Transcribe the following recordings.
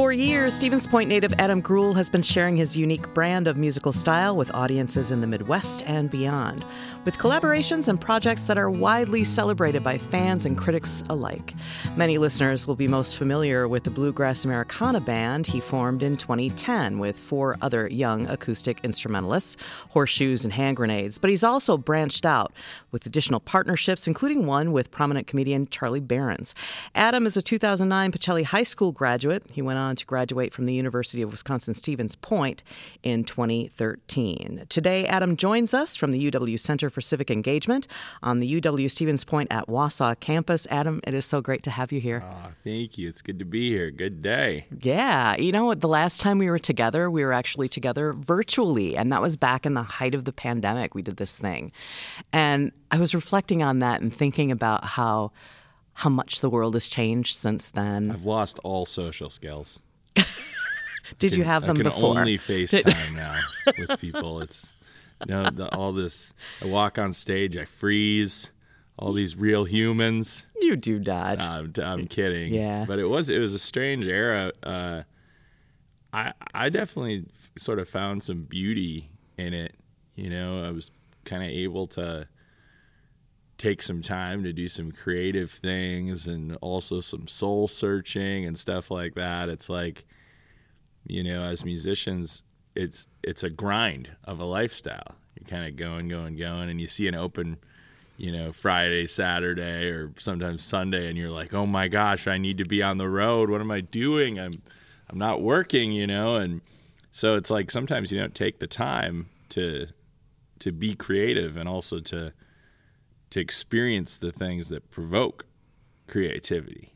For years, Stevens Point native Adam Greuel has been sharing his unique brand of musical style with audiences in the Midwest and beyond, with collaborations and projects that are widely celebrated by fans and critics alike. Many listeners will be most familiar with the Bluegrass Americana band he formed in 2010 with four other young acoustic instrumentalists, Horseshoes and Hand Grenades, but he's also branched out with additional partnerships, including one with prominent comedian Charlie Berens. Adam is a 2009 Pacelli High School graduate. He went on to graduate from the University of Wisconsin Stevens Point in 2013. Today, Adam joins us from the UW Center for Civic Engagement on the UW Stevens Point at Wausau campus. Adam, it is so great to have you here. Oh, thank you. It's good to be here. Good day. Yeah. You know, the last time we were together, we were actually together virtually, and that was back in the height of the pandemic. We did this thing. And I was reflecting on that and thinking about how how much the world has changed since then. I've lost all social skills. Did you have them I can before? only FaceTime now with people. It's you know, the, all this. I walk on stage, I freeze. All these real humans. You do not. I'm, I'm kidding. Yeah. But it was it was a strange era. Uh, I I definitely sort of found some beauty in it. You know, I was kind of able to take some time to do some creative things and also some soul searching and stuff like that. It's like, you know, as musicians, it's it's a grind of a lifestyle. You're kind of going, going, going, and you see an open, you know, Friday, Saturday, or sometimes Sunday, and you're like, oh my gosh, I need to be on the road. What am I doing? I'm I'm not working, you know, and so it's like sometimes you don't take the time to to be creative and also to to experience the things that provoke creativity.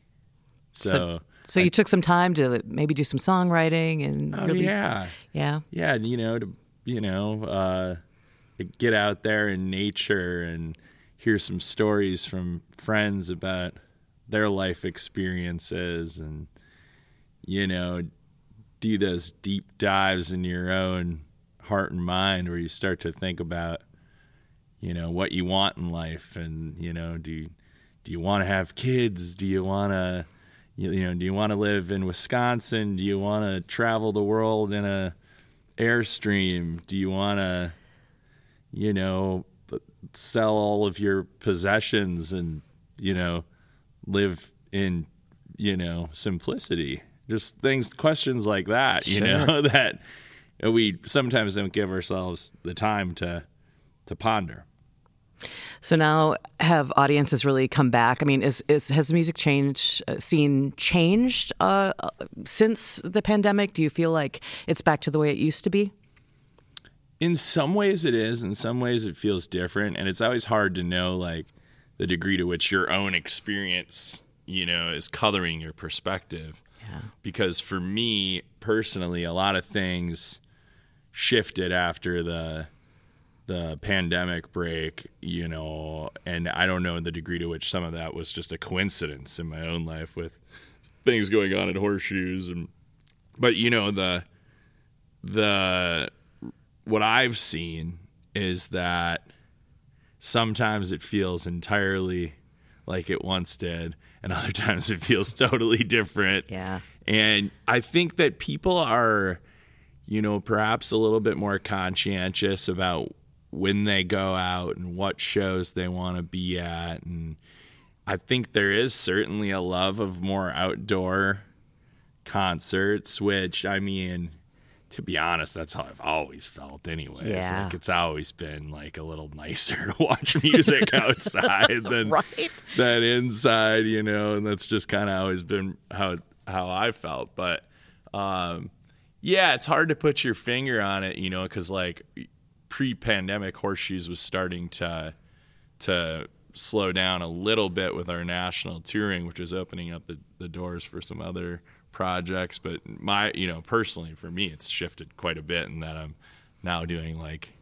So, so, so you took some time to maybe do some songwriting and oh, really, yeah, yeah, yeah, you know, to you know, uh, get out there in nature and hear some stories from friends about their life experiences and you know do those deep dives in your own heart and mind where you start to think about you know what you want in life and you know do you, do you want to have kids? Do you want to you, you know do you want to live in Wisconsin? Do you want to travel the world in a airstream? Do you want to you know sell all of your possessions and you know live in you know simplicity? Just things questions like that you Sure. know that we sometimes don't give ourselves the time to to ponder So now have audiences really come back? I mean, is, is has the music change uh, scene changed uh, uh, since the pandemic? Do you feel like it's back to the way it used to be? in some ways it is in some ways it feels different and it's always hard to know like the degree to which your own experience you know is coloring your perspective Yeah. because for me personally a lot of things shifted after the the pandemic break you know and i don't know the degree to which some of that was just a coincidence in my own life with things going on at horseshoes and but you know the the what I've seen is that sometimes it feels entirely like it once did, and other times it feels totally different. Yeah. And I think that people are, you know, perhaps a little bit more conscientious about when they go out and what shows they want to be at. And I think there is certainly a love of more outdoor concerts, which I mean, to be honest, that's how I've always felt anyways. Yeah. Like it's always been like a little nicer to watch music outside than Right. than inside, you know, and that's just kind of always been how how I felt. But um, yeah, it's hard to put your finger on it, you know, because like pre-pandemic, horseshoes was starting to to slow down a little bit with our national touring, which is opening up the, the doors for some other projects. But my, you know, personally for me, it's shifted quite a bit in that I'm now doing like,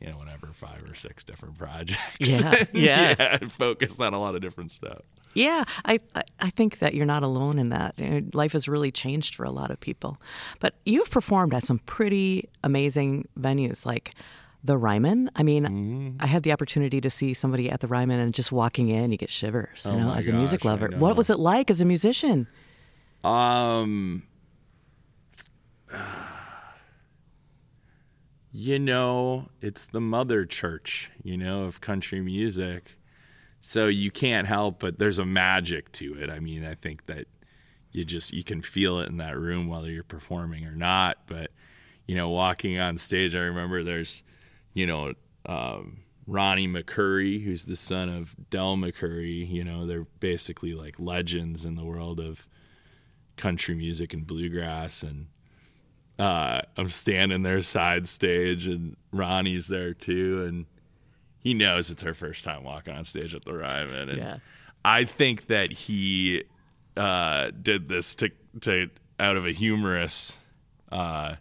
you know, whatever, five or six different projects. Yeah, yeah. yeah, focused on a lot of different stuff. Yeah, I, I I think that you're not alone in that. Life has really changed for a lot of people. But you've performed at some pretty amazing venues like the Ryman. I mean, Mm-hmm. I had the opportunity to see somebody at the Ryman and just walking in, you get shivers, you Oh know, as a music lover. What was it like as a musician? Um, you know, it's the mother church, you know, of country music. So you can't help but there's a magic to it. I mean, I think that you just you can feel it in that room whether you're performing or not, but you know, walking on stage, I remember there's, you know, um, Ronnie McCoury, who's the son of Del McCoury. You know, they're basically like legends in the world of country music and bluegrass. And uh, I'm standing there side stage, and Ronnie's there too, and he knows it's her first time walking on stage at the Ryman. And Yeah. I think that he uh, did this to to out of a humorous, uh,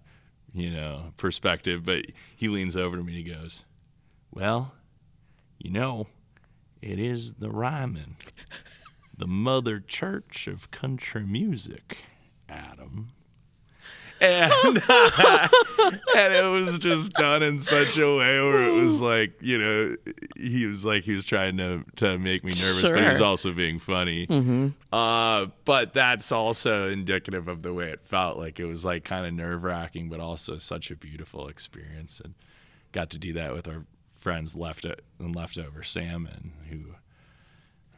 you know, perspective. But he leans over to me and he goes, "Well, you know, it is the Ryman, the mother church of country music, Adam." And, and it was just done in such a way where it was like, you know, he was like he was trying to to make me nervous, but he was also being funny. Mm-hmm. Uh, but that's also indicative of the way it felt. Like it was like kind of nerve wracking, but also such a beautiful experience, and got to do that with our friends left uh, and leftover salmon, who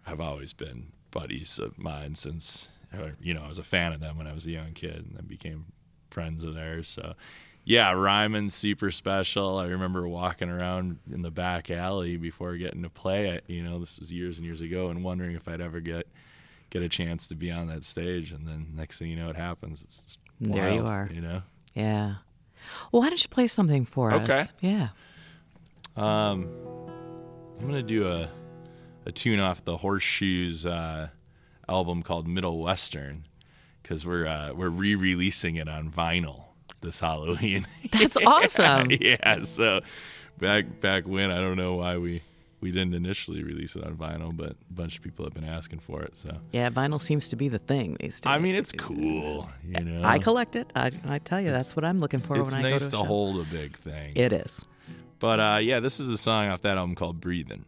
have always been buddies of mine since uh, you know I was a fan of them when I was a young kid, and then became friends of theirs. So. Yeah, Ryman's super special. I remember walking around in the back alley before getting to play it. You know, this was years and years ago, and wondering if I'd ever get get a chance to be on that stage. And then next thing you know, it happens. It's just There you are. You know. Yeah. Well, why don't you play something for Okay. us? Yeah. Um, I'm gonna do a a tune off the Horseshoes uh, album called Middle Western because we're uh, we're re-releasing it on vinyl this Halloween. That's awesome. yeah. So back back when I don't know why we we didn't initially release it on vinyl, but a bunch of people have been asking for it. So Yeah, vinyl seems to be the thing these days. I mean, it's cool. You know, I collect it. I, I tell you, that's what I'm looking for it's when I nice go to, to hold a big thing. It is. But uh, yeah, this is a song off that album called "Breathing."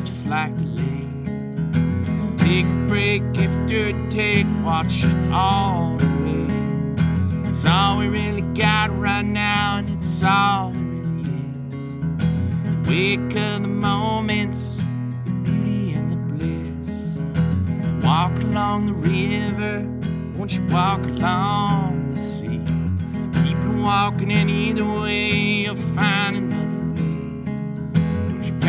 I just like to lay. Take a break after take, watch it all the way. It's all we really got right now, and it's all it really is. Wake of the moments, the beauty and the bliss. Walk along the river, won't you walk along the sea? Keep walking, and either way, you'll find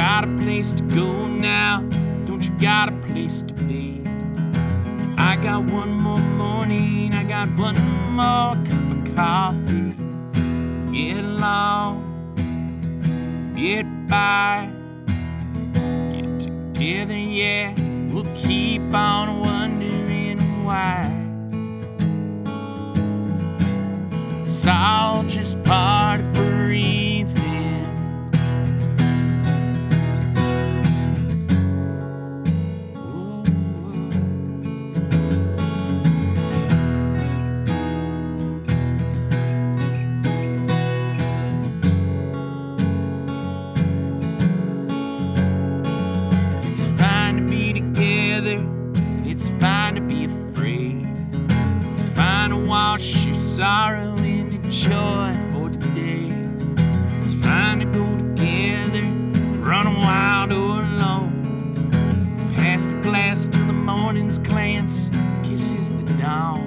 got a place to go now? Don't you got a place to be? I got one more morning, I got one more cup of coffee. Get along, get by, get together, yeah. We'll keep on wondering why. It's all just part of breathing. Fine to be afraid. It's fine to wash your sorrow into joy for today. It's fine to go together, run wild or alone. Pass the glass till the morning's glance kisses the dawn.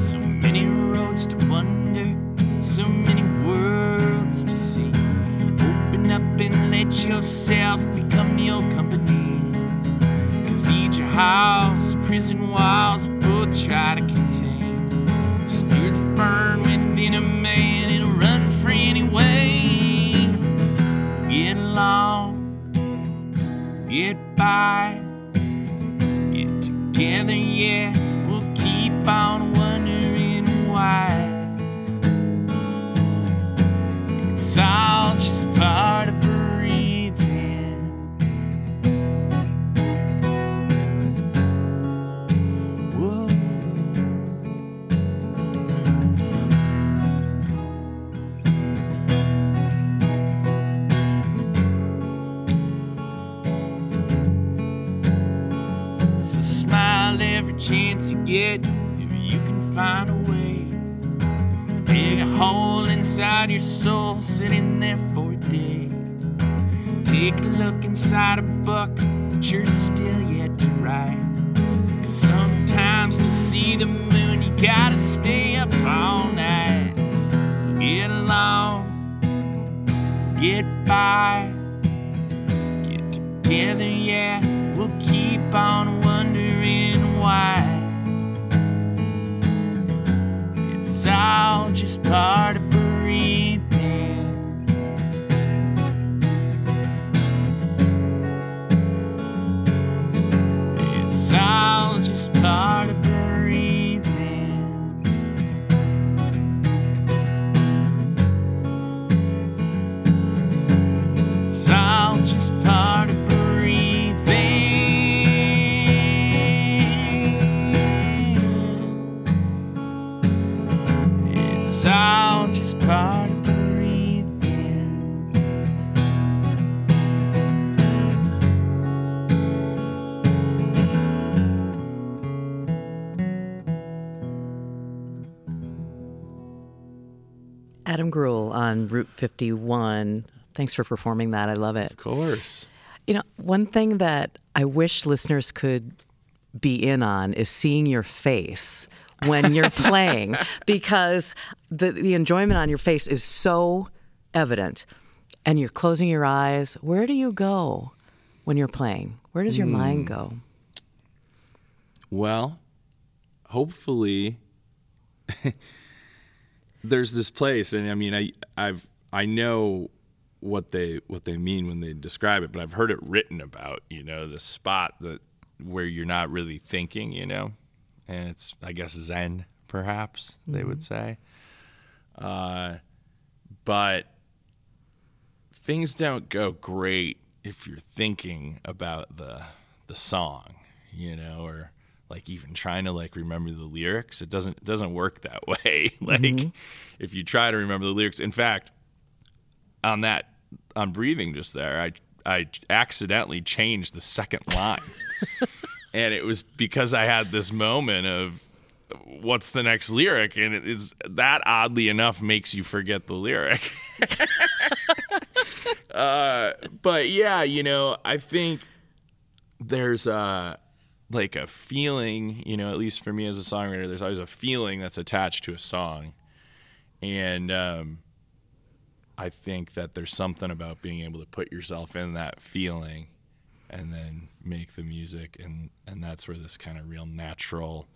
So many roads to wander, so many worlds to see. Open up and let yourself become your company at your house, prison walls will try to contain. Spirits burn within a man and run free anyway. Get along, get by, get together, yeah. We'll keep on wondering why. It's all just part. If you can find a way. Dig a hole inside your soul, sitting there for a day. Take a look inside a book that you're still yet to write. 'Cause sometimes to see the moon, you gotta stay up all night. Get along, get by, get together, yeah. We'll keep on wondering why. It's all just part of breathing. It's all just part of On Route 51. Thanks for performing that. I love it. Of course. You know, one thing that I wish listeners could be in on is seeing your face when you're playing because the, the enjoyment on your face is so evident and you're closing your eyes. Where do you go when you're playing? Where does your hmm. mind go? Well, hopefully there's this place and I mean I I've I know what they what they mean when they describe it, but I've heard it written about, you know, the spot that where you're not really thinking, you know. And it's I guess zen perhaps they would say. Uh but things don't go great if you're thinking about the the song, you know, or like even trying to like remember the lyrics. It doesn't it doesn't work that way. like if you try to remember the lyrics. In fact, on that on breathing just there, I I accidentally changed the second line. and it was because I had this moment of what's the next lyric and it is that oddly enough makes you forget the lyric. uh, but yeah, you know, I think there's uh like a feeling, you know, at least for me as a songwriter, there's always a feeling that's attached to a song. And um I think that there's something about being able to put yourself in that feeling and then make the music and and that's where this kind of real natural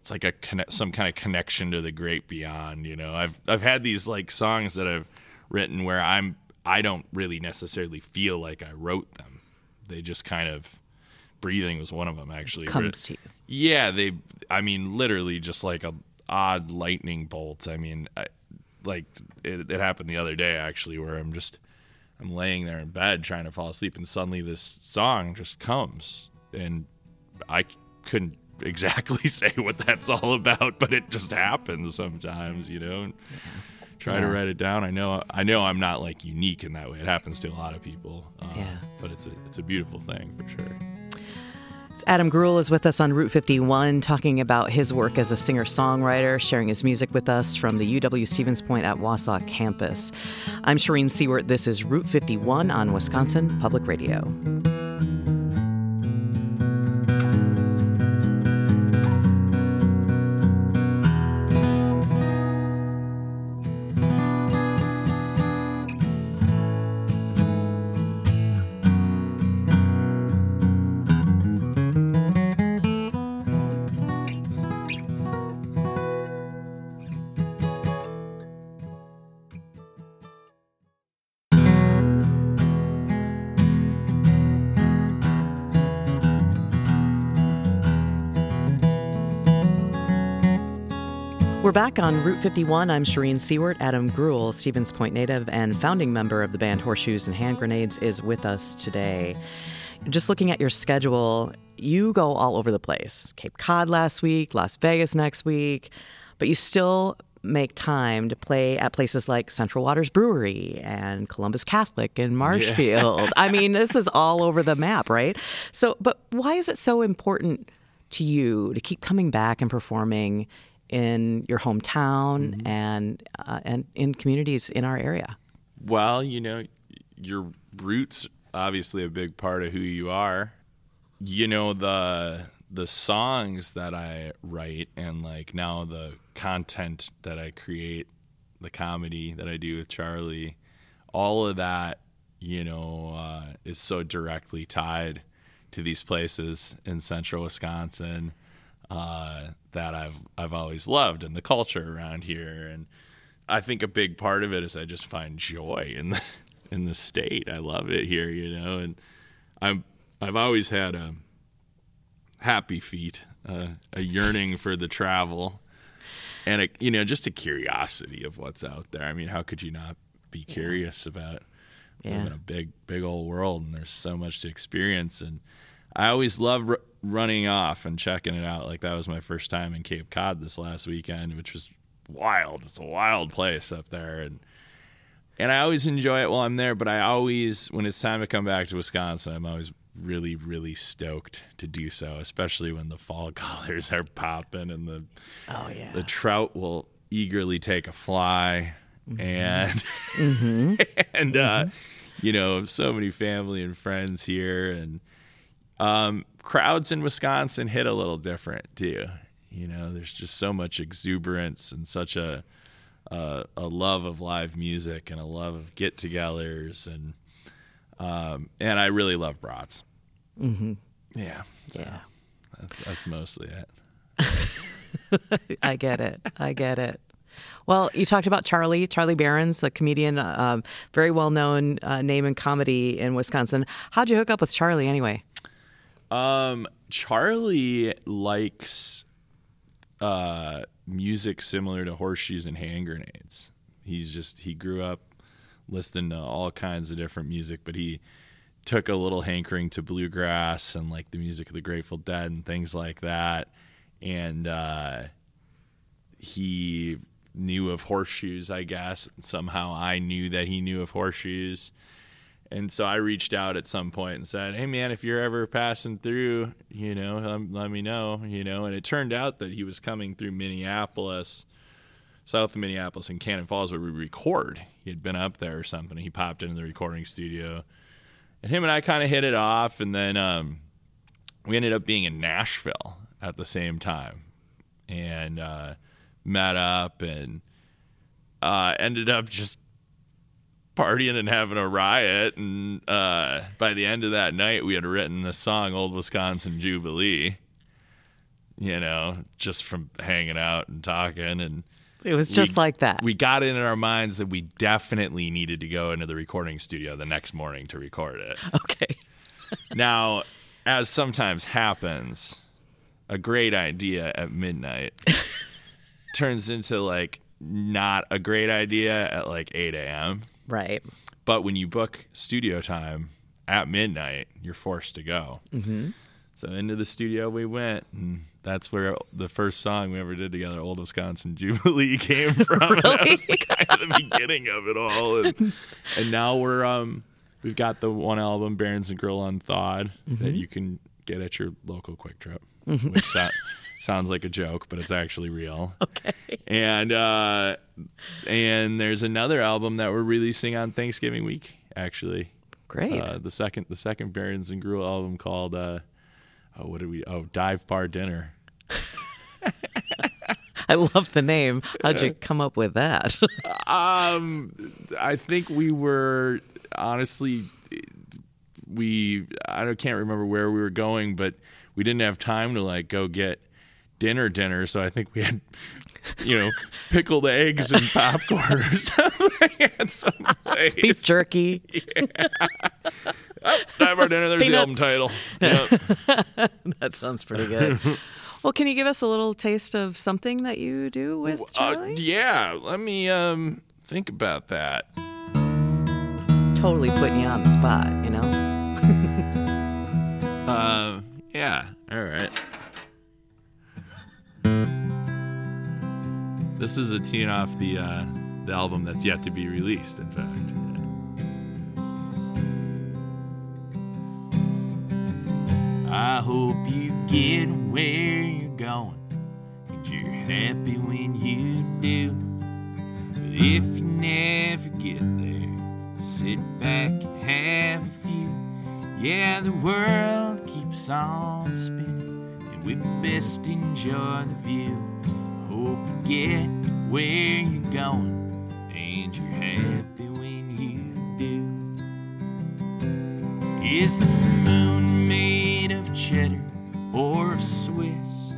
it's like a connect, some kind of connection to the great beyond you know i've i've had these like songs that i've written where i'm i don't really necessarily feel like i wrote them they just kind of breathing was one of them actually. Comes to you. yeah they i mean literally just like a odd lightning bolt. I mean I, like it, it happened the other day actually where i'm just i'm laying there in bed trying to fall asleep and suddenly this song just comes. And I couldn't exactly say what that's all about but it just happens sometimes you know? Try to write it down. I know i know i'm not like unique in that way. It happens to a lot of people. Uh, Yeah. but it's a it's a beautiful thing for sure Adam Greuel is with us on Route 51, talking about his work as a singer songwriter, sharing his music with us from the UW Stevens Point at Wausau campus. I'm Shereen Siewert. This is Route 51 on Wisconsin Public Radio. We're back on Route 51. I'm Shereen Siewert. Adam Greuel, Stevens Point native and founding member of the band Horseshoes and Hand Grenades, is with us today. Just looking at your schedule, you go all over the place. Cape Cod last week, Las Vegas next week, but you still make time to play at places like Central Waters Brewery and Columbus Catholic in Marshfield. Yeah. I mean, this is all over the map, right? So, but why is it so important to you to keep coming back and performing in your hometown mm-hmm. and uh, and in communities in our area? Well, you know, your roots obviously a big part of who you are. You know the the songs that I write and like now the content that I create, the comedy that I do with Charlie, all of that, you know, uh, is so directly tied to these places in central Wisconsin uh, that I've I've always loved and the culture around here. And I think a big part of it is I just find joy in the in the state. I love it here, you know, and I'm I've always had a happy feet, uh, a yearning for the travel, and a, you know just a curiosity of what's out there. I mean, how could you not be curious yeah. about yeah. living a big big old world and there's so much to experience and I always love r- running off and checking it out. Like that was my first time in Cape Cod this last weekend, which was wild. It's a wild place up there, and and I always enjoy it while I'm there. But I always, when it's time to come back to Wisconsin, I'm always really, really stoked to do so, especially when the fall colors are popping and the oh yeah the trout will eagerly take a fly mm-hmm. and mm-hmm. and uh, mm-hmm. you know so many family and friends here and um, crowds in Wisconsin hit a little different too. You know, there's just so much exuberance and such a a, a love of live music and a love of get-togethers and um, and I really love brats. Mm-hmm. Yeah, so yeah. That's that's mostly it. I get it. I get it. Well, you talked about Charlie, Charlie Berens, the comedian, uh, very well known uh, name in comedy in Wisconsin. How'd you hook up with Charlie anyway? Um, Charlie likes uh, music similar to horseshoes and hand grenades. He's just he grew up listening to all kinds of different music, but he took a little hankering to bluegrass and like the music of the Grateful Dead and things like that. And uh, he knew of horseshoes, I guess. Somehow I knew that he knew of horseshoes. And so I reached out at some point and said, "Hey man, if you're ever passing through, you know, let me know, you know." And it turned out that he was coming through Minneapolis, south of Minneapolis in Cannon Falls where we record. He had been up there or something. He popped into the recording studio. And him and I kind of hit it off and then um, we ended up being in Nashville at the same time. And uh, met up and uh, ended up just partying and having a riot. And uh, by the end of that night, we had written the song "Old Wisconsin Jubilee." You know, just from hanging out and talking, and it was just we, like that. We got it in our minds that we definitely needed to go into the recording studio the next morning to record it. Okay. now, as sometimes happens, a great idea at midnight turns into like not a great idea at like 8 a.m. Right. But when you book studio time at midnight, you're forced to go. Mm-hmm. So into the studio we went, and that's where the first song we ever did together, "Old Wisconsin Jubilee," came from. really? that was the, kind of the beginning of it all, and, and now we're um we've got the one album, "Berens and Greuel Unthawed, mm-hmm. that you can get at your local Kwik Trip, mm-hmm. which that sounds like a joke, but it's actually real. Okay. And uh, and there's another album that we're releasing on Thanksgiving week. Actually, great. Uh, the second the second Berens and Greuel album called uh, oh what did we oh Dive Bar Dinner. I love the name. How'd you come up with that? um, I think we were honestly we I can't remember where we were going, but we didn't have time to like go get dinner dinner, so I think we had you know pickled eggs and popcorn or something at some place. Beef jerky. Yeah. oh, have our dinner. There's Peanuts. the album title. Yep. that sounds pretty good. Well, can you give us a little taste of something that you do with Uh, Charlie? yeah, let me um think about that. Totally putting you on the spot, you know? Uh, yeah. All right. This is a tune off the uh, the album that's yet to be released. In fact. I hope you get where you're going, and you're happy when you do. But if you never get there, sit back and have a few. Yeah, the world keeps on spinning, and we best enjoy the view. Hope you get where you're going, and you're happy when you do. Is the moon made of cheddar or of Swiss?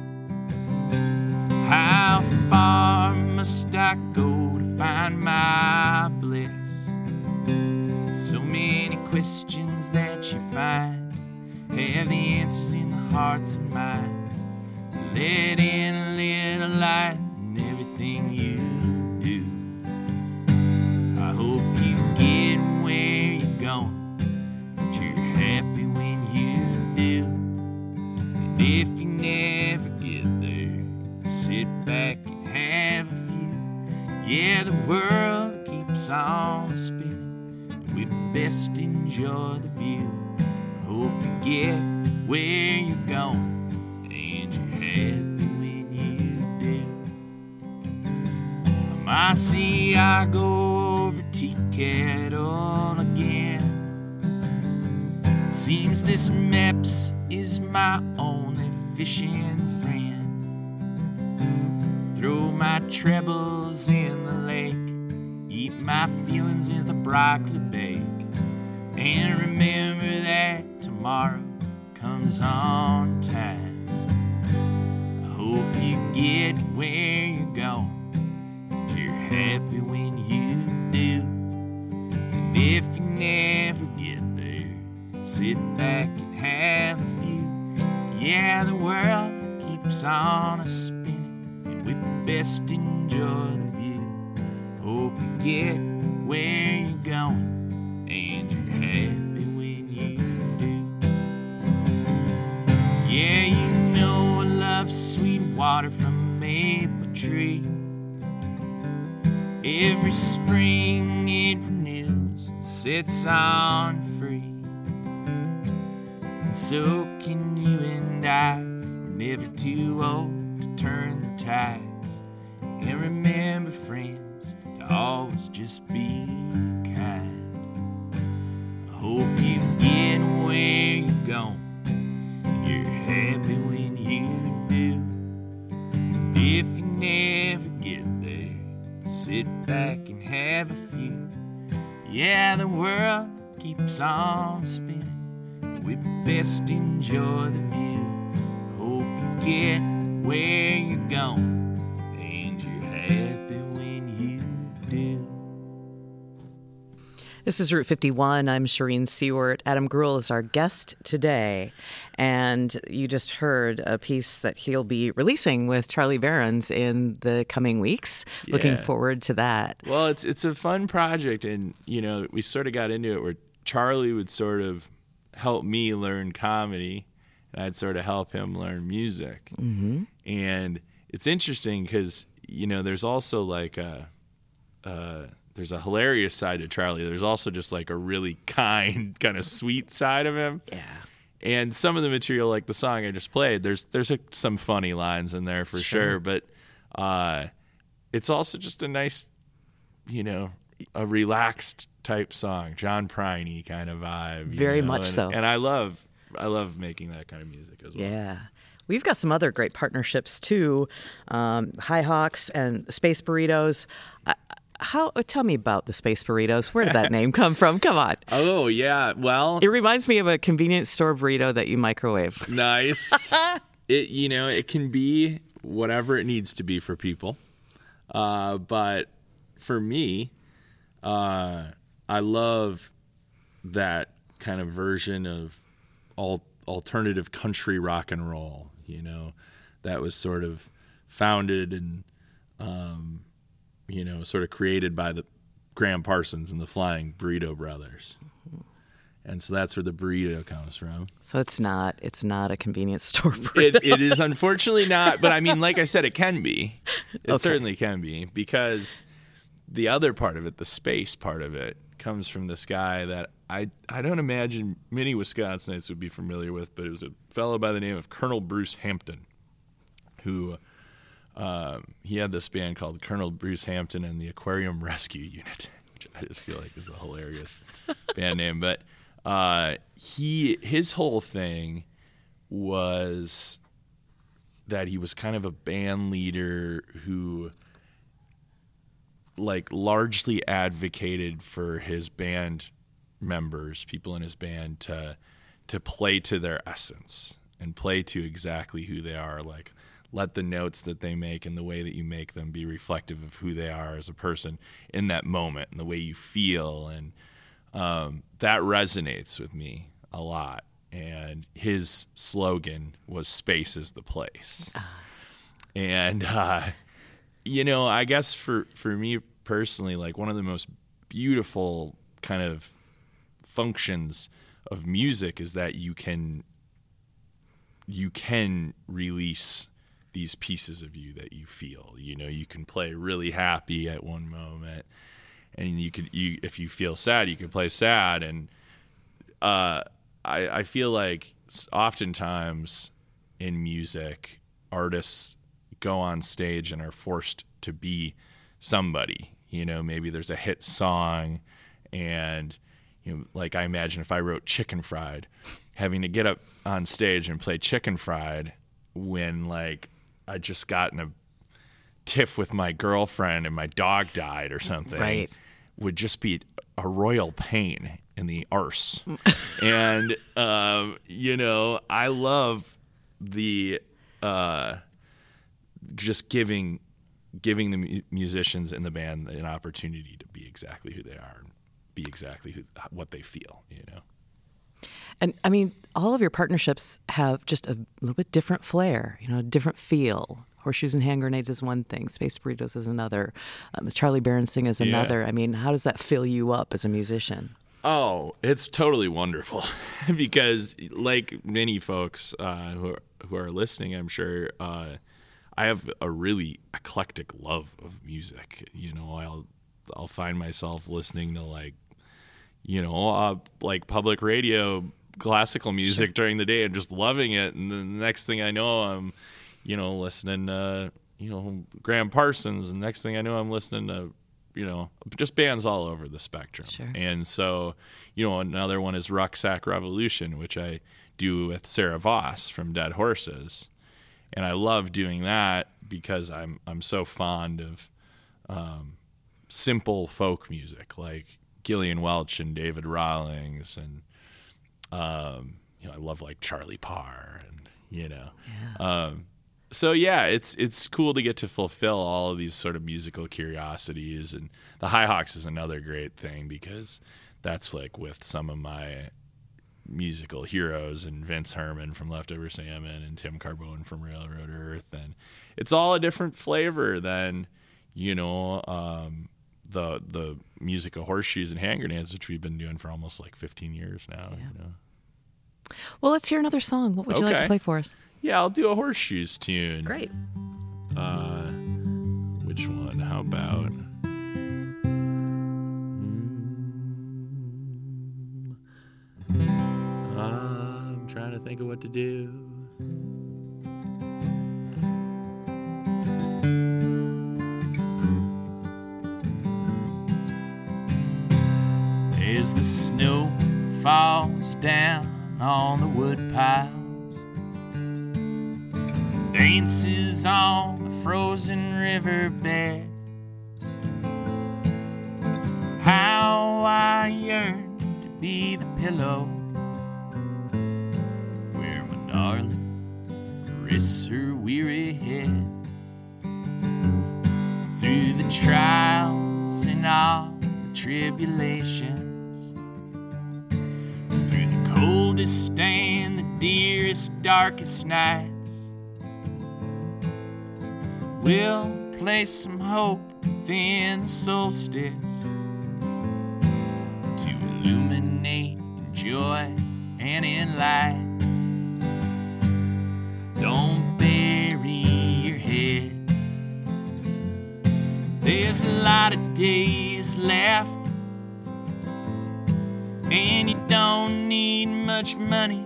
How far must I go to find my bliss? So many questions that you find have the answers in the hearts of mine. Let in a little light on spinning, we best enjoy the view. Hope you get where you're going, and you're happy when you do. I see I go over tea kettle again. Seems this Mepps is my only fishing friend. Throw my trebles in the lake, eat my feelings in the broccoli bake, and remember that tomorrow comes on time. I hope you get where you're going, you're happy when you do. And if you never get there, sit back and have a few. Yeah, the world keeps on a spinning, and we best enjoy the. Hope you get where you're going, and you're happy when you do. Yeah, you know I love sweet water from a maple tree. Every spring it renews and sets on free. And so can you and I. We're never too old to turn the tides. And remember, friends, always just be kind. I hope you get where you're going. You're happy when you do. If you never get there, sit back and have a few. Yeah, the world keeps on spinning. We best enjoy the view. Hope you get where you're going, and you're happy This is Route 51. I'm Shereen Siewert. Adam Greuel is our guest today. And you just heard a piece that he'll be releasing with Charlie Berens in the coming weeks. Looking forward to that. Well, it's it's a fun project, and you know we sort of got into it where Charlie would sort of help me learn comedy, and I'd sort of help him learn music. Mm-hmm. And it's interesting because you know there's also like a, uh, there's a hilarious side to Charlie. There's also just like a really kind, kind of sweet side of him. Yeah. And some of the material, like the song I just played, there's there's a, some funny lines in there for sure, but uh, it's also just a nice, you know, a relaxed type song, John Priney kind of vibe. Very know, much and- so. And I love I love making that kind of music as well. Yeah. We've got some other great partnerships too. Um, High Hawks and Space Burritos. How? Tell me about the Space Burritos. Where did that name come from? Come on. Oh yeah, well, It reminds me of a convenience store burrito that you microwave. nice. it you know it can be whatever it needs to be for people, uh, but for me, uh, I love that kind of version of all alternative country rock and roll. You know, that was sort of founded and um, you know sort of created by the Gram Parsons and the Flying Burrito Brothers. And so that's where the burrito comes from. So it's not it's not a convenience store burrito. It, it is unfortunately not, but I mean, like I said, it can be. It okay. certainly can be because the other part of it, the space part of it, comes from this guy that I I don't imagine many Wisconsinites would be familiar with, but it was a fellow by the name of Colonel Bruce Hampton, who um, he had this band called Colonel Bruce Hampton and the Aquarium Rescue Unit, which I just feel like is a hilarious band name. But uh, he his whole thing was that he was kind of a band leader who like largely advocated for his band members, people in his band to to play to their essence and play to exactly who they are like let the notes that they make and the way that you make them be reflective of who they are as a person in that moment and the way you feel. And um, that resonates with me a lot. And his slogan was space is the place. Ah. and uh, you know i guess for for me personally like one of the most beautiful kind of functions of music is that you can you can release these pieces of you that you feel. You know you can play really happy at one moment and you could you if you feel sad you could play sad. And uh, I, I feel like oftentimes in music artists go on stage and are forced to be somebody. You know maybe there's a hit song and you know like i imagine if i wrote chicken fried having to get up on stage and play chicken fried when like i just got in a tiff with my girlfriend and my dog died or something right. would just be a royal pain in the arse and um, you know i love the uh, just giving giving the mu- musicians in the band an opportunity to be exactly who they are and be exactly who, what they feel, you know. And I mean, all of your partnerships have just a little bit different flair, you know, a different feel. Horseshoes and hand grenades is one thing, Space Burritos is another, um, the Charlie Berens Sing is another. Yeah. I mean, how does that fill you up as a musician? Oh, it's totally wonderful because, like many folks uh, who are, who are listening, I'm sure uh, I have a really eclectic love of music. You know, I'll I'll find myself listening to like, you know, uh, like public radio classical music sure. during the day and just loving it, and then the next thing I know, I'm, you know, listening to you know Gram Parsons, and next thing I know, I'm listening to you know just bands all over the spectrum. Sure. And so, you know, another one is Rucksack Revolution, which I do with Sarah Vos from Dead Horses and I love doing that because I'm I'm so fond of um, simple folk music like Gillian Welch and David Rawlings and um, you know I love like Charlie Parr and you know yeah. um, so yeah it's it's cool to get to fulfill all of these sort of musical curiosities and the High Hawks is another great thing because that's like with some of my musical heroes and Vince Herman from Leftover Salmon and Tim Carbone from Railroad Earth and it's all a different flavor than you know um, the the music of horseshoes and hand grenades which we've been doing for almost like 15 years now yeah. you know. Well let's hear another song. What would you like to play for us? Yeah I'll do a horseshoes tune. Great. Uh which one? How about Mm, I'm trying to think of what to do. As the snow falls down on the wood piles, dances on the frozen riverbed. How I yearn to be the pillow where my darling, rests her weary head through the trials and all the tribulations, coldest the dearest, darkest nights. We'll place some hope within the solstice to illuminate in joy and in light. Don't bury your head. There's a lot of days left, and you don't need much money,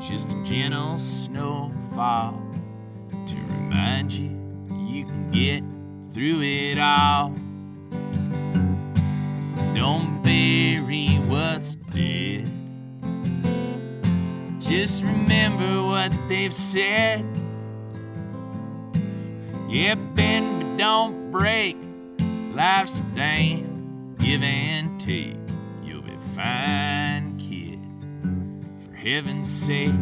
just a gentle snowfall to remind you you can get through it all. Don't bury what's dead. Just remember what they've said. Yeah, bend but don't break. Life's a damn give and take. Fine, kid. For heaven's sake.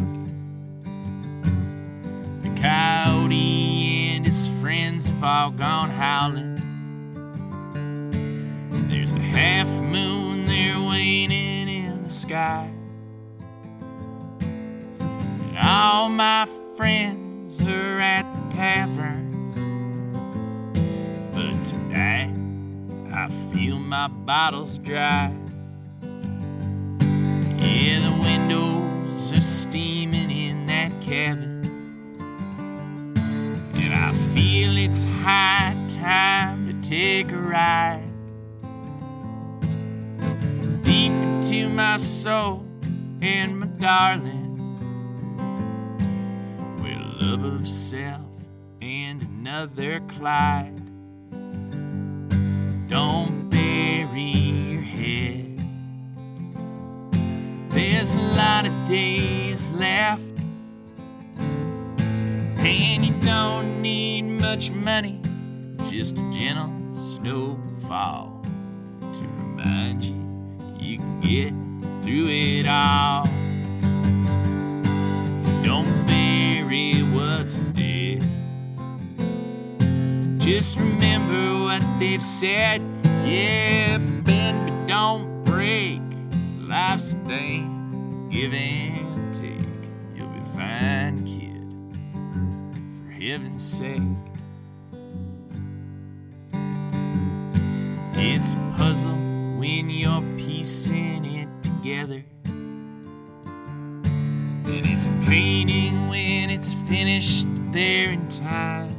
The coyote and his friends have all gone howling. And there's a half moon there waning in the sky. And all my friends are at the taverns. But tonight, I feel my bottles dry. Steaming in that cabin. And I feel it's high time to take a ride deep into my soul and my darling. Where love of self and another Clyde. Don't bury There's a lot of days left. And you don't need much money, just a gentle snowfall to remind you you can get through it all. Don't bury what's dead. Just remember what they've said. Yeah, bend but don't break. Life's a thing, give and take. You'll be fine, kid. For heaven's sake. It's a puzzle when you're piecing it together. And it's a painting when it's finished there in time.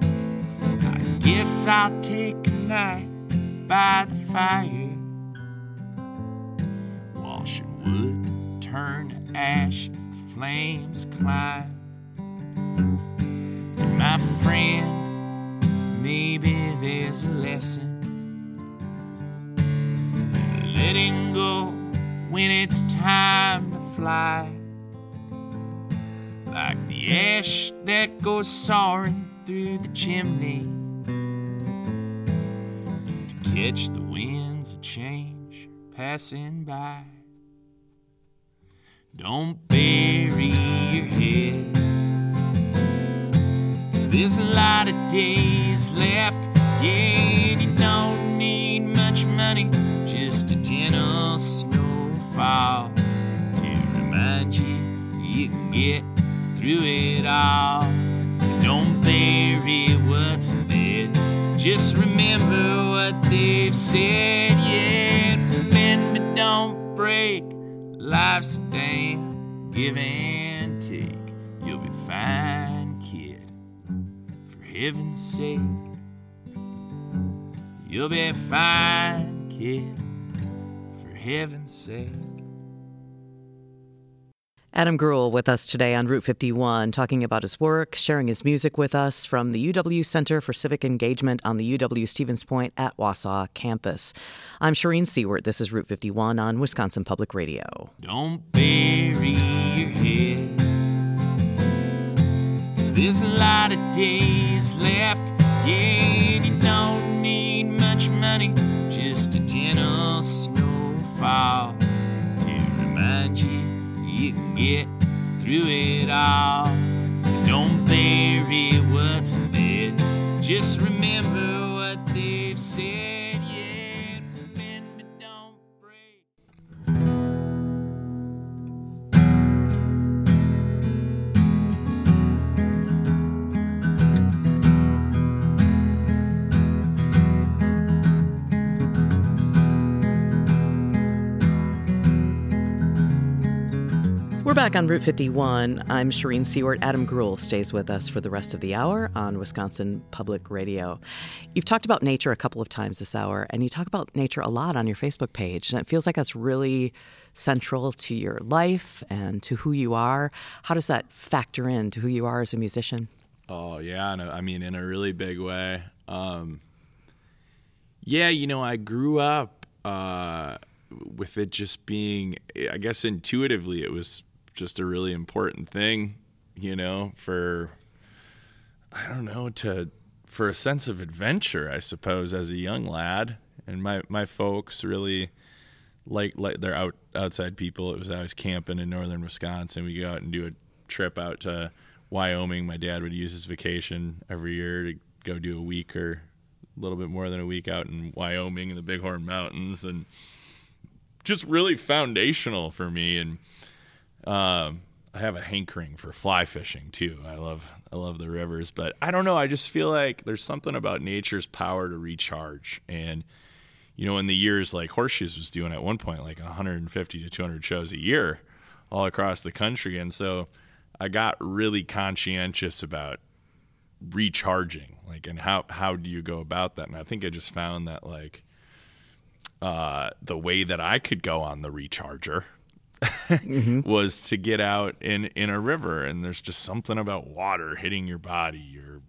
I guess I'll take a night by the fire. Wood, turn to ash as the flames climb. My friend, maybe there's a lesson. Letting go when it's time to fly. Like the ash that goes soaring through the chimney to catch the winds of change passing by. Don't bury your head. There's a lot of days left, yeah, you don't need much money, just a gentle snowfall to remind you you can get through it all. Don't bury what's dead, just remember what they've said, yeah, but don't break. Life's a damn give and take. You'll be fine, kid. For heaven's sake, you'll be fine, kid. For heaven's sake. Adam Greuel with us today on Route 51, talking about his work, sharing his music with us from the UW Center for Civic Engagement on the UW Stevens Point at Wausau campus. I'm Shereen Siewert. This is Route 51 on Wisconsin Public Radio. Don't bury your head. There's a lot of days left, yeah, you don't need much money, just a gentle snowfall to remind you you can get through it all. Don't bury what's dead, just remember what they've said, We're back on Route 51. I'm Shereen Siewert. Adam Greuel stays with us for the rest of the hour on Wisconsin Public Radio. You've talked about nature a couple of times this hour, and you talk about nature a lot on your Facebook page. And it feels like that's really central to your life and to who you are. How does that factor in to who you are as a musician? Oh, yeah. I mean, in a really big way. Um, yeah, you know, I grew up uh, with it just being, I guess intuitively, it was just a really important thing, you know, for I don't know to for a sense of adventure, I suppose, as a young lad. And my my folks really like like they're out outside people. It was I was camping in northern Wisconsin. We go out and do a trip out to Wyoming. My dad would use his vacation every year to go do a week or a little bit more than a week out in Wyoming in the Bighorn Mountains and just really foundational for me and um, I have a hankering for fly fishing too. I love I love the rivers, but I don't know. I just feel like there's something about nature's power to recharge. And you know, in the years like Horseshoes was doing at one point, like 150 to 200 shows a year, all across the country, and so I got really conscientious about recharging, like, and how how do you go about that? And I think I just found that like uh, the way that I could go on the recharger mm-hmm. was to get out in in a river and there's just something about water hitting your body or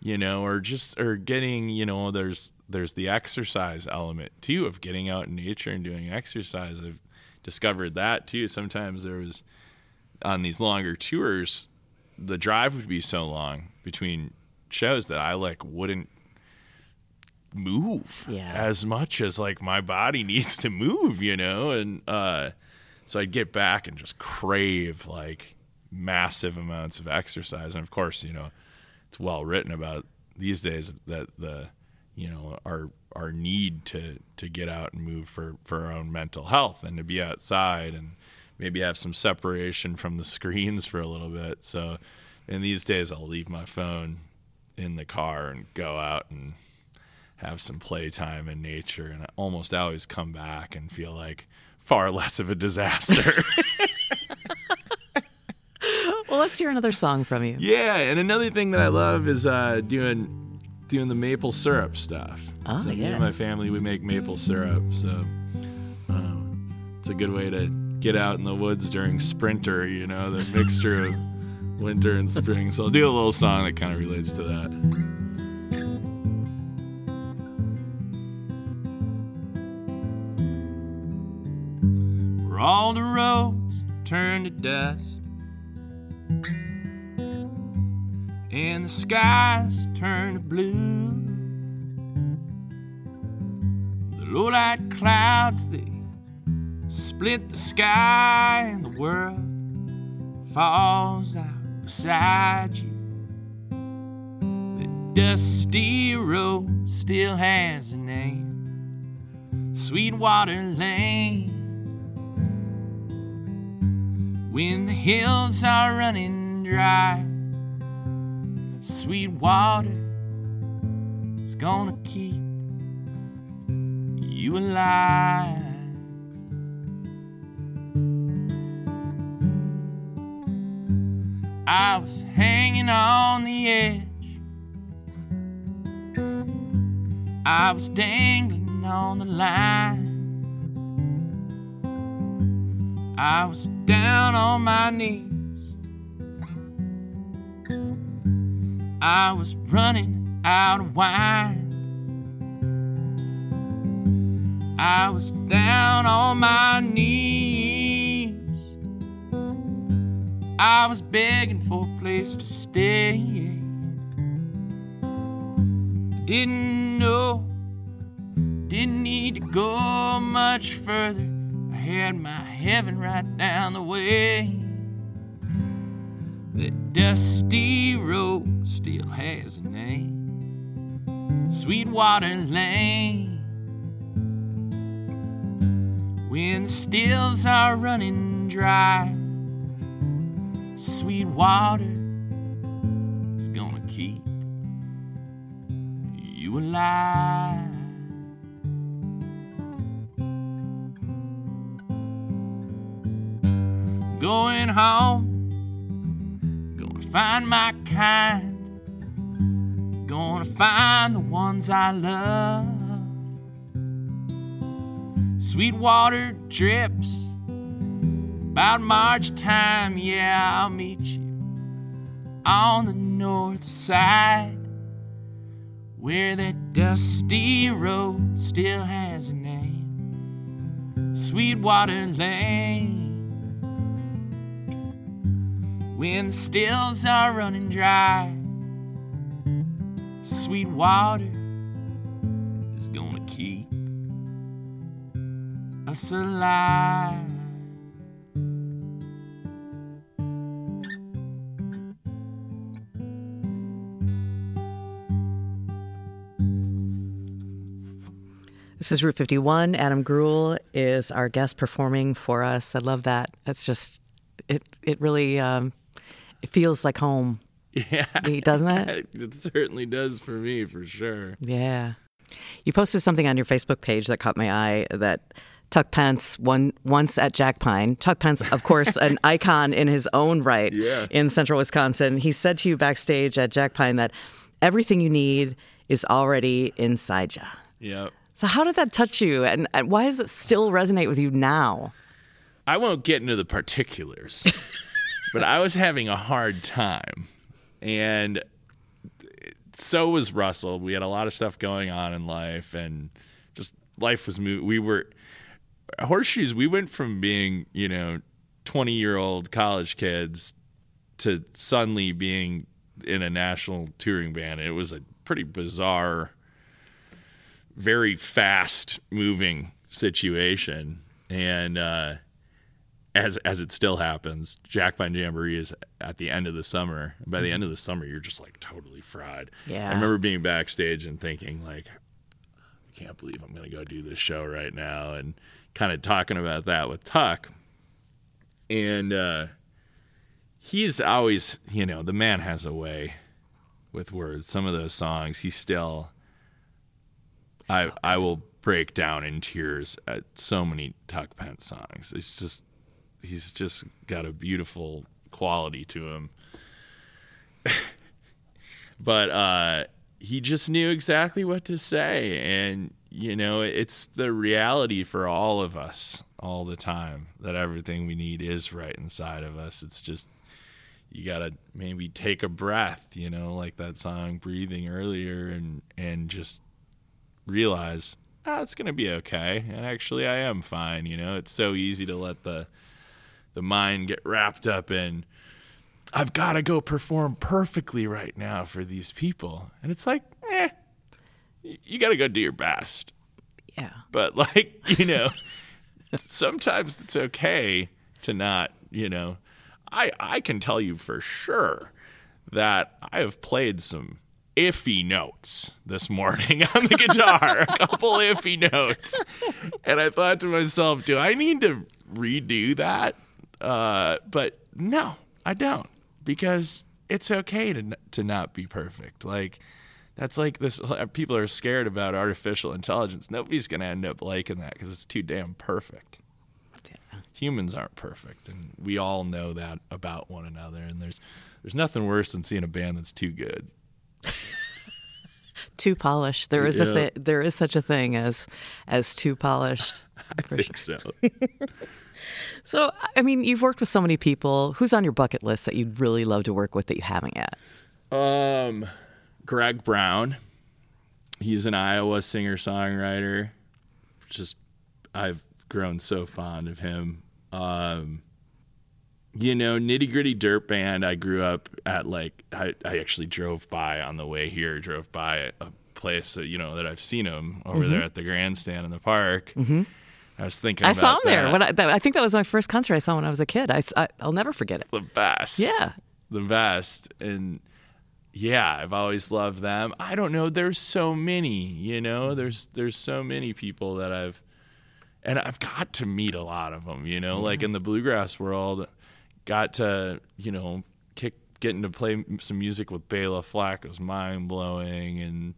you know or just or getting you know there's there's the exercise element too of getting out in nature and doing exercise i've discovered that too sometimes there was on these longer tours the drive would be so long between shows that i like wouldn't move yeah. as much as like my body needs to move you know and uh so I'd get back and just crave like massive amounts of exercise. And of course, you know, it's well written about these days that the you know our our need to to get out and move for for our own mental health and to be outside and maybe have some separation from the screens for a little bit. So in these days I'll leave my phone in the car and go out and have some playtime in nature and I almost always come back and feel like far less of a disaster. well, let's hear another song from you. Yeah, and another thing that I love is uh, doing doing the maple syrup stuff. Oh, so yes. me and my family we make maple syrup, so um, it's a good way to get out in the woods during sprinter. You know, the mixture of winter and spring. So I'll do a little song that kind of relates to that. All the roads turn to dust and the skies turn to blue. The low light clouds they split the sky and the world falls out beside you. The dusty road still has a name, Sweetwater Lane when the hills are running dry. Sweet water is gonna keep you alive. I was hanging on the edge. I was dangling on the line. I was down on my knees. I was running out of wine. I was down on my knees. I was begging for a place to stay. Didn't know, didn't need to go much further had my heaven right down the way. That dusty road still has a name Sweetwater Lane. When the stills are running dry, sweet water is gonna keep you alive. Going home. Gonna find my kind. Gonna find the ones I love. Sweetwater drips. About March time, yeah, I'll meet you on the north side where that dusty road still has a name Sweetwater Lane. When the stills are running dry, Sweet water is gonna keep us alive. This is Route 51. Adam Greuel is our guest performing for us. I love that. That's just it. It really um, it feels like home, Yeah, doesn't it? it certainly does for me, for sure. Yeah. You posted something on your Facebook page that caught my eye that Tuck Pence one once at Jack Pine. Tuck Pence, of course, an icon in his own right Yeah. in central Wisconsin. He said to you backstage at Jack Pine that everything you need is already inside you. Yep. So how did that touch you and, and why does it still resonate with you now? I won't get into the particulars, but I was having a hard time. And so was Russell. We had a lot of stuff going on in life, and just life was moving. We were horseshoes. We went from being, you know, 20 year old college kids to suddenly being in a national touring band. It was a pretty bizarre, very fast moving situation. And, uh, as as it still happens, Jack Pine Jamboree is at the end of the summer. By the end of the summer, you're just like totally fried. Yeah. I remember being backstage and thinking like, I can't believe I'm going to go do this show right now, and kind of talking about that with Tuck. And uh, he's always, you know, the man has a way with words. Some of those songs, he still. I I will break down in tears at so many Tuck Pence songs. It's just he's just got a beautiful quality to him. but uh he just knew exactly what to say. And you know it's the reality for all of us all the time that everything we need is right inside of us. It's just you got to maybe take a breath you know like that song breathing earlier and and just realize oh, it's to be okay. And actually I am fine you know? It's so easy to let the the mind get wrapped up in I've got to go perform perfectly right now for these people. And it's like, eh, you got to go do your best. Yeah. But like, you know, sometimes it's okay to not, you know, I I can tell you for sure that I have played some iffy notes this morning on the guitar, a couple iffy notes. And I thought to myself, do I need to redo that? Uh, but no, I don't because it's okay to to not be perfect. Like that's like this people are scared about artificial intelligence. Nobody's going to end up liking that cuz it's too damn perfect. Humans aren't perfect and we all know that about one another and there's there's nothing worse than seeing a band that's too good. Too polished. There is a Yeah. thi- there is such a thing as as too polished. I think so. So, I mean, you've worked with so many people. Who's on your bucket list that you'd really love to work with that you haven't yet? Um, Greg Brown. He's an Iowa singer songwriter. Just, I've grown so fond of him. Um, you know, nitty gritty dirt band. I grew up at like I, I actually drove by on the way here. Drove by a place that you know that I've seen him over there at the grandstand in the park. Mm-hmm. I was thinking. I saw him about there. When I, that, I think that was my first concert I saw when I was a kid. I, I will never forget it. the best. Yeah. The best. And yeah, I've always loved them. I don't know, there's so many, you know, there's there's so many people that I've and I've got to meet a lot of them, you know, like in the bluegrass world, got to, you know, kick getting to play some music with Bela Fleck was mind blowing and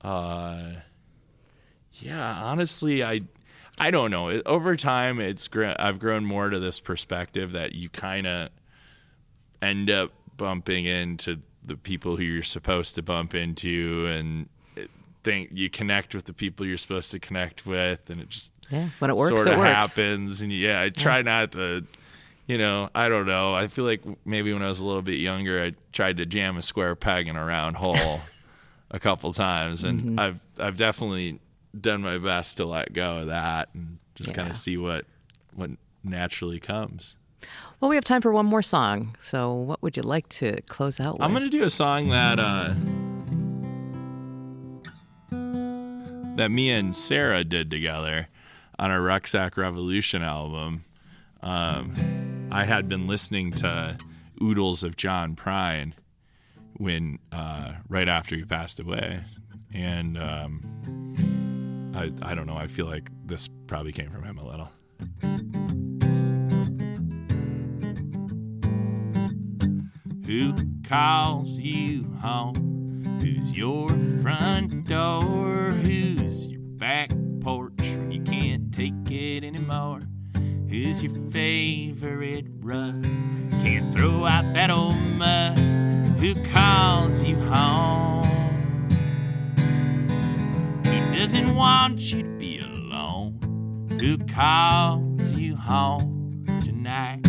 uh yeah, honestly, I I don't know. Over time, it's gr- I've grown more to this perspective that you kind of end up bumping into the people who you're supposed to bump into, and think you connect with the people you're supposed to connect with, and it just Yeah, when it works, sort of works. happens. And yeah, I try not to. You know, I don't know. I feel like maybe when I was a little bit younger, I tried to jam a square peg in a round hole a couple times, and Mm-hmm. I've I've definitely done my best to let go of that and just kind of see what what naturally comes. Well, we have time for one more song. So, what would you like to close out with? I'm gonna do a song that uh that me and Sarah did together on our Rucksack Revolution album. Um, I had been listening to Oodles of John Prine when uh, right after he passed away, and um, I I don't know. I feel like this probably came from him a little. Who calls you home? Who's your front door? Who's your back porch when you can't take it anymore? Who's your favorite rug? Can't throw out that old mud. Who calls you home? Doesn't want you to be alone? Who calls you home tonight?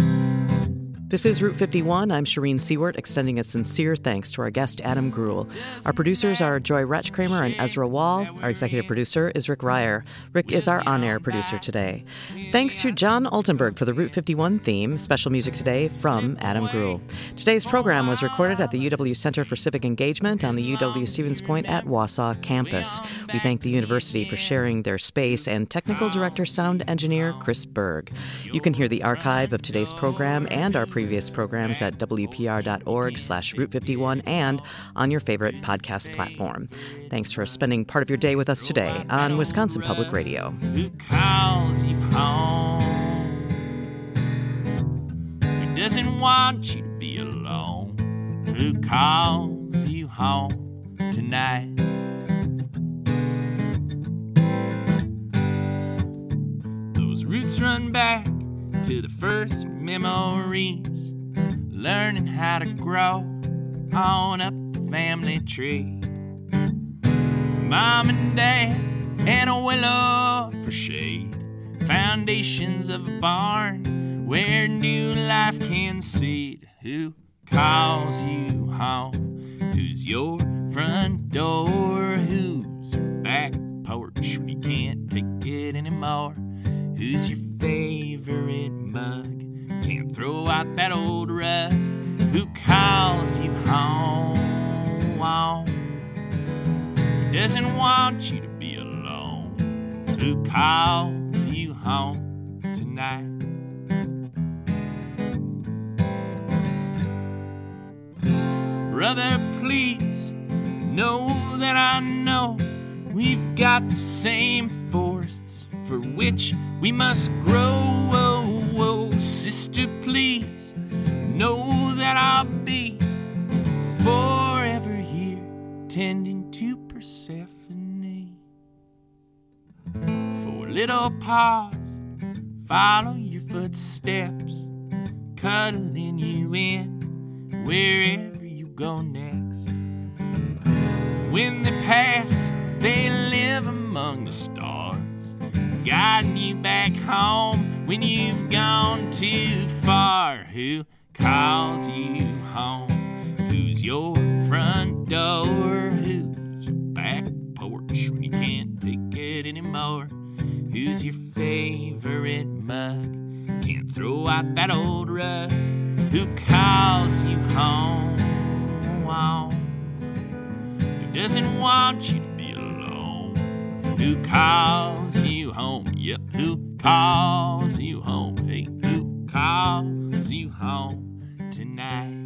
This is Route 51. I'm Shereen Siewert, extending a sincere thanks to our guest, Adam Greuel. Our producers are Joy Retchkramer and Ezra Wall. Our executive producer is Rick Ryer. Rick is our on air producer today. Thanks to John Altenberg for the Route 51 theme. Special music today from Adam Greuel. Today's program was recorded at the UW Center for Civic Engagement on the UW Stevens Point at Wausau campus. We thank the university for sharing their space and technical director, sound engineer Chris Berg. You can hear the archive of today's program and our previous programs at wpr.org slash route 51 and on your favorite podcast platform. Thanks for spending part of your day with us today on Wisconsin Public Radio. Who calls you home? Who doesn't want you to be alone? Who calls you home tonight? Those roots run back to the first memories, learning how to grow on up the family tree. Mom and dad and a willow for shade. Foundations of a barn where new life can seed. Who calls you home? Who's your front door? Who's your back porch when you can't take it anymore? Who's your favorite mug? Can't throw out that old rug. Who calls you home? Who doesn't want you to be alone? Who calls you home tonight? Brother, please know that I know we've got the same forests for which we must grow. Oh, oh, sister, please know that I'll be forever here tending to Persephone. For little paws, follow your footsteps, cuddling you in wherever you go next. When they pass, they live among the stars, guiding you back home when you've gone too far. Who calls you home? Who's your front door? Who's your back porch when you can't take it anymore? Who's your favorite mug? Can't throw out that old rug. Who calls you home? Who doesn't want you? Who calls you home? Yep, who calls you home? Hey, who calls you home tonight?